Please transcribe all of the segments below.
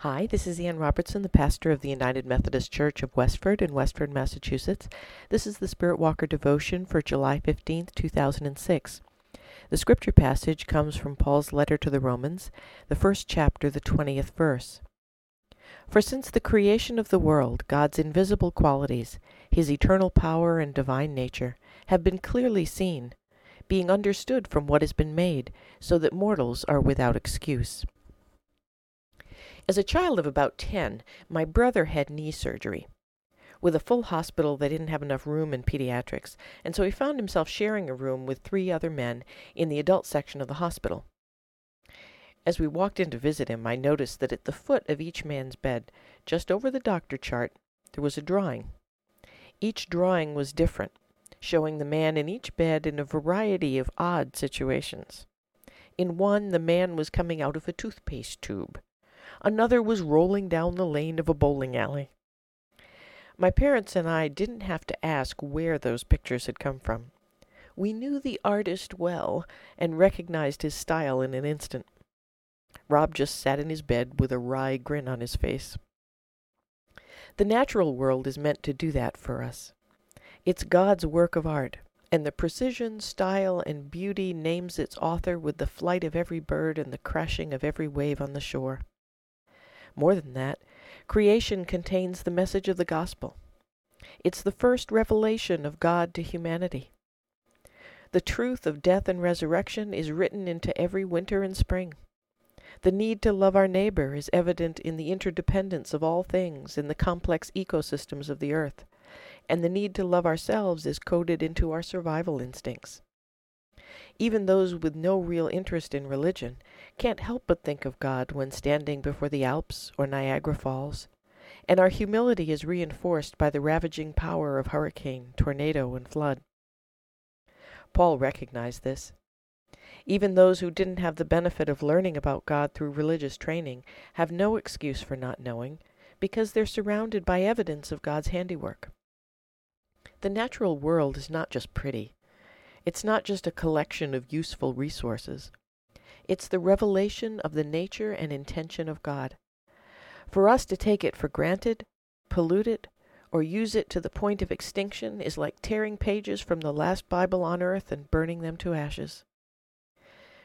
this is Ann Robertson, the pastor of the United Methodist Church of Westford in Westford, Massachusetts. This is the Spirit Walker devotion for July 15th, 2006. The scripture passage comes from Paul's letter to the Romans, the first chapter, the 20th verse. For since the creation of the world, God's invisible qualities, his eternal power and divine nature, have been clearly seen, being understood from what has been made, so that mortals are without excuse. As a child of about 10, my brother had knee surgery. With a full hospital, they didn't have enough room in pediatrics, and so he found himself sharing a room with three other men in the adult section of the hospital. As we walked in to visit him, I noticed that at the foot of each man's bed, just over the doctor chart, there was a drawing. Each drawing was different, showing the man in each bed in a variety of odd situations. In one, the man was coming out of a toothpaste tube. Another was rolling down the lane of a bowling alley. My parents and I didn't have to ask where those pictures had come from. We knew the artist well and recognized his style in an instant. Rob just sat in his bed with a wry grin on his face. The natural world is meant to do that for us. It's God's work of art, and the precision, style, and beauty names its author with the flight of every bird and the crashing of every wave on the shore. More than that, creation contains the message of the gospel. It's the first revelation of God to humanity. The truth of death and resurrection is written into every winter and spring. The need to love our neighbor is evident in the interdependence of all things in the complex ecosystems of the earth, and the need to love ourselves is coded into our survival instincts. Even those with no real interest in religion can't help but think of God when standing before the Alps or Niagara Falls, and our humility is reinforced by the ravaging power of hurricane, tornado, and flood. Paul recognized this. Even those who didn't have the benefit of learning about God through religious training have no excuse for not knowing, because they're surrounded by evidence of God's handiwork. The natural world is not just pretty. It's not just a collection of useful resources. It's the revelation of the nature and intention of God. For us to take it for granted, pollute it, or use it to the point of extinction is like tearing pages from the last Bible on earth and burning them to ashes.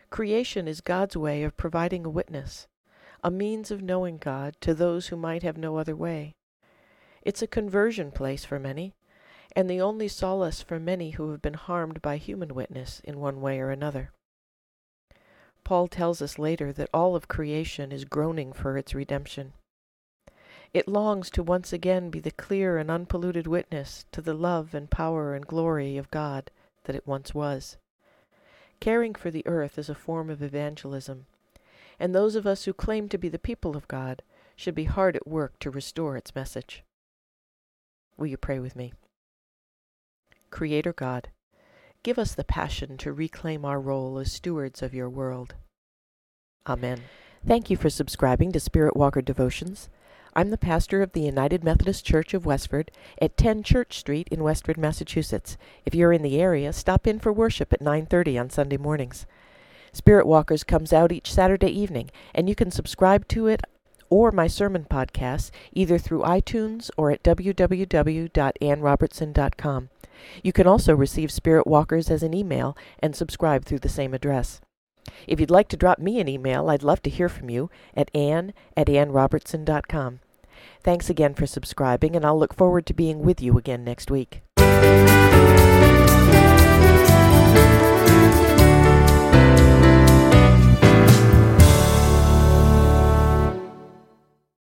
Creation is God's way of providing a witness, a means of knowing God to those who might have no other way. It's a conversion place for many, and the only solace for many who have been harmed by human witness in one way or another. Paul tells us later that all of creation is groaning for its redemption. It longs to once again be the clear and unpolluted witness to the love and power and glory of God that it once was. Caring for the earth is a form of evangelism, and those of us who claim to be the people of God should be hard at work to restore its message. Will you pray with me? Creator God, give us the passion to reclaim our role as stewards of your world. Amen. Thank you for subscribing to Spirit Walker Devotions. I'm the pastor of the United Methodist Church of Westford at 10 Church Street in Westford, Massachusetts. If you're in the area, stop in for worship at 9:30 on Sunday mornings. Spirit Walkers comes out each Saturday evening, and you can subscribe to it or my sermon podcasts either through iTunes or at www.annrobertson.com. You can also receive Spirit Walkers as an email and subscribe through the same address. If you'd like to drop me an email, I'd love to hear from you at ann at annrobertson.com. Thanks again for subscribing, and I'll look forward to being with you again next week.